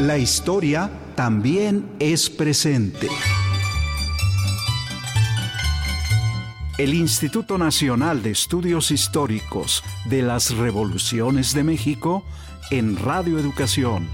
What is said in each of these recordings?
La historia también es presente. El Instituto Nacional de Estudios Históricos de las Revoluciones de México en Radio Educación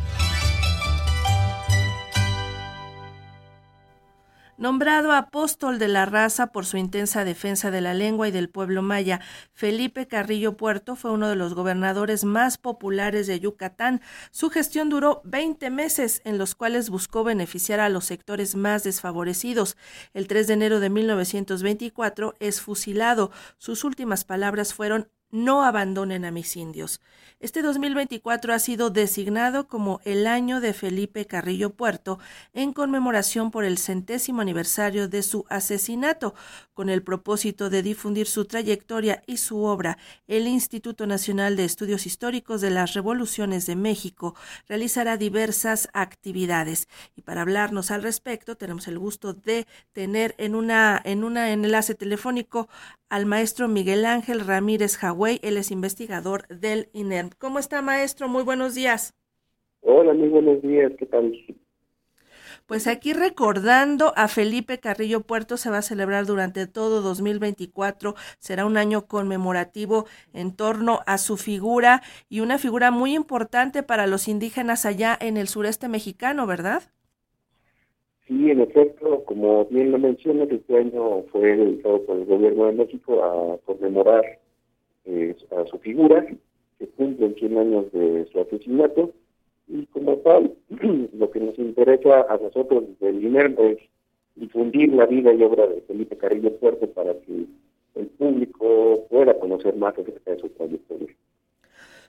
Nombrado apóstol de la raza por su intensa defensa de la lengua y del pueblo maya, Felipe Carrillo Puerto fue uno de los gobernadores más populares de Yucatán. Su gestión duró 20 meses, en los cuales buscó beneficiar a los sectores más desfavorecidos. El 3 de enero de 1924 es fusilado. Sus últimas palabras fueron no abandonen a mis indios. Este 2024 ha sido designado como el año de Felipe Carrillo Puerto en conmemoración por el centésimo aniversario de su asesinato, con el propósito de difundir su trayectoria y su obra. El Instituto Nacional de Estudios Históricos de las Revoluciones de México realizará diversas actividades. Y para hablarnos al respecto, tenemos el gusto de tener en una en una enlace telefónico al maestro Miguel Ángel Ramírez Jagüey, él es investigador del INERM. ¿Cómo está, maestro? Muy buenos días. Hola, muy buenos días, ¿qué tal? Pues aquí recordando a Felipe Carrillo Puerto se va a celebrar durante todo 2024, será un año conmemorativo en torno a su figura y una figura muy importante para los indígenas allá en el sureste mexicano, ¿verdad? Sí, en efecto, como bien lo mencionas, este año fue dedicado por el gobierno de México a conmemorar eh, a su figura, que cumplen 100 años de su asesinato, y como tal, lo que nos interesa a nosotros desde el INERM es difundir la vida y obra de Felipe Carrillo Fuerte para que el público pueda conocer más acerca de su trayectoria.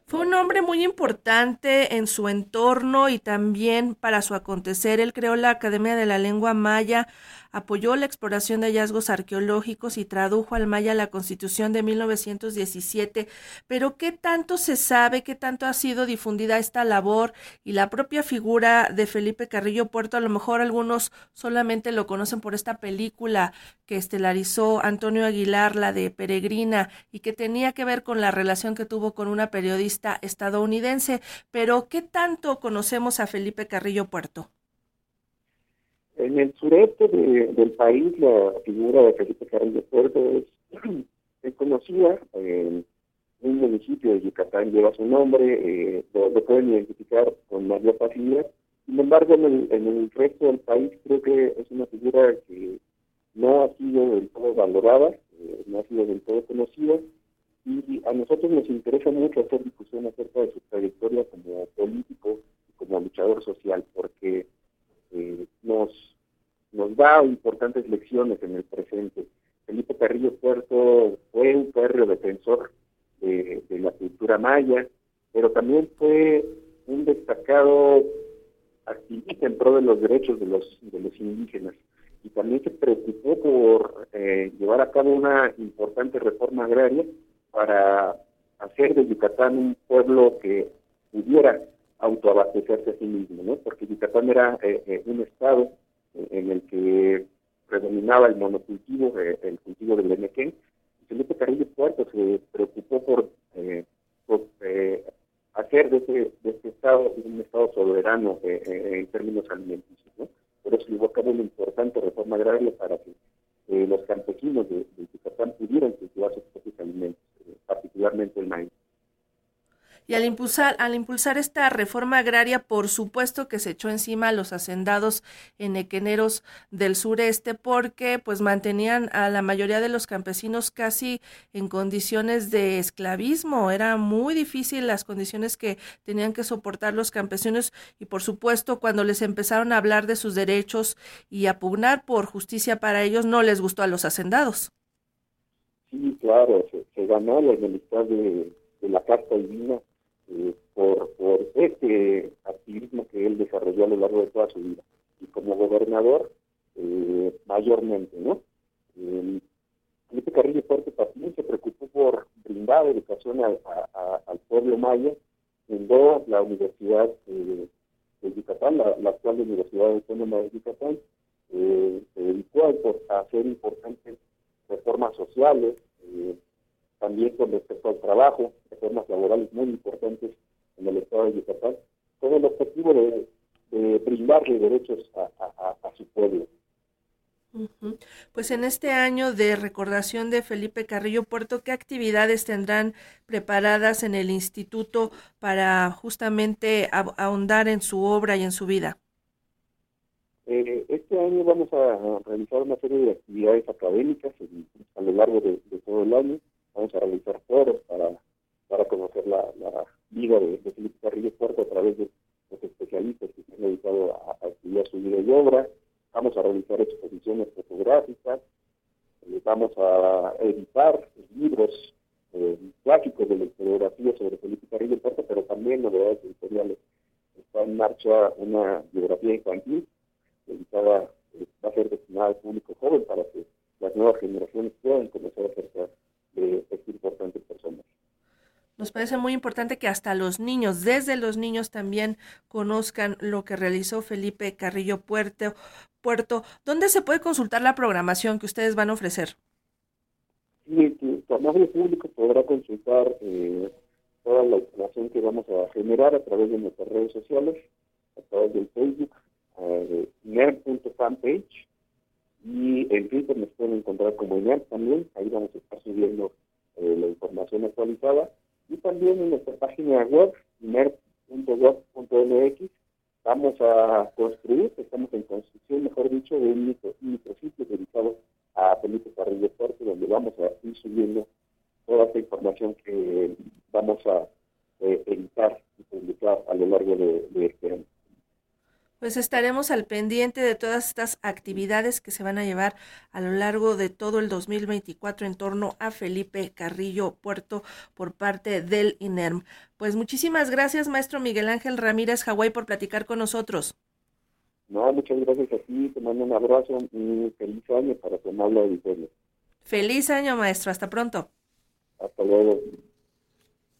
Fue un hombre muy importante en su entorno y también para su acontecer. Él creó la Academia de la Lengua Maya, apoyó la exploración de hallazgos arqueológicos y tradujo al maya la Constitución de 1917. Pero ¿qué tanto se sabe, qué tanto ha sido difundida esta labor y la propia figura de Felipe Carrillo Puerto? A lo mejor algunos solamente lo conocen por esta película que estelarizó Antonio Aguilar, la de Peregrina, y que tenía que ver con la relación que tuvo con una periodista estadounidense. Pero, ¿qué tanto conocemos a Felipe Carrillo Puerto? En el sureste del país, la figura de Felipe Carrillo Puerto es, conocida. en un municipio de Yucatán lleva su nombre, eh, lo, pueden identificar con mayor facilidad. Sin embargo, en el, en el resto del país creo que es una figura que no ha sido del todo valorada, eh, no ha sido del todo conocida a nosotros nos interesa mucho hacer discusión acerca de su trayectoria como político y como luchador social, porque eh, nos, nos da importantes lecciones en el presente. Felipe Carrillo Puerto fue un férreo defensor de, la cultura maya, pero también fue un destacado activista en pro de los derechos de los, de los indígenas y también se preocupó por eh, llevar a cabo una importante reforma agraria para hacer de Yucatán un pueblo que pudiera autoabastecerse a sí mismo, ¿no? Porque Yucatán era eh, eh, un estado eh, en el que predominaba el monocultivo, el cultivo del enequén. Felipe Carrillo Puerto se preocupó por, hacer de este, de este estado un estado soberano en términos alimenticios, ¿no? Por eso llevó a cabo una importante reforma agraria para que los campesinos de Yucatán pudieran cultivar sus propios alimentos particularmente el maíz. Y al impulsar, al impulsar esta reforma agraria, por supuesto que se echó encima a los hacendados enequeneros del sureste, porque pues mantenían a la mayoría de los campesinos casi en condiciones de esclavismo. Era muy difícil las condiciones que tenían que soportar los campesinos y por supuesto cuando les empezaron a hablar de sus derechos y a pugnar por justicia para ellos, no les gustó a los hacendados. Sí, claro, se, ganó la enemistad de, la Carta Divina eh, por, por este activismo que él desarrolló a lo largo de toda su vida. Y como gobernador, eh, mayormente, ¿no? Eh, Felipe Carrillo Puerto también se preocupó por brindar educación al pueblo maya, fundó la Universidad de Yucatán, la, actual Universidad Autónoma de Yucatán, se dedicó a hacer importantes reformas sociales, eh, también con respecto al trabajo, reformas laborales muy importantes en el estado de Yucatán, con el objetivo de brindarle derechos a su pueblo. Pues en este año de recordación de Felipe Carrillo Puerto, ¿qué actividades tendrán preparadas en el instituto para justamente ahondar en su obra y en su vida? Eh, este año vamos a realizar una serie de actividades académicas a lo largo de, todo el año. Vamos a realizar foros para, para conocer la, vida de, Felipe Carrillo Puerto a través de los especialistas que se han dedicado a, a estudiar su vida y obra vamos a realizar exposiciones fotográficas, eh, vamos a editar libros eh, clásicos de la historiografía sobre Felipe Carrillo Puerto, pero también novedades editoriales. Está en marcha una biografía infantil dedicada, eh, va a ser destinada al público joven para que las nuevas generaciones puedan conocer acerca de este importante personaje. Nos parece muy importante que hasta los niños, desde los niños también conozcan lo que realizó Felipe Carrillo Puerto. Puerto. ¿Dónde se puede consultar la programación que ustedes van a ofrecer? Sí, el público podrá consultar eh, toda la información que vamos a generar a través de nuestras redes sociales, a través del Facebook, eh, nerd.fanpage, y en Twitter nos pueden encontrar como nerd también, ahí vamos a estar subiendo eh, la información actualizada y también en nuestra página web, mer.gov.mx, vamos a construir, estamos en construcción, mejor dicho, de un, micrositio dedicado a Felipe Carrillo Fuerte, donde vamos a ir subiendo toda esta información que vamos a eh, editar y publicar a lo largo de este año. Pues estaremos al pendiente de todas estas actividades que se van a llevar a lo largo de todo el 2024 en torno a Felipe Carrillo Puerto por parte del INERM. Pues muchísimas gracias, maestro Miguel Ángel Ramírez Hawái, por platicar con nosotros. No, muchas gracias a ti, te mando un abrazo y feliz año para tu amable auditorio. Feliz año, maestro, hasta pronto. Hasta luego.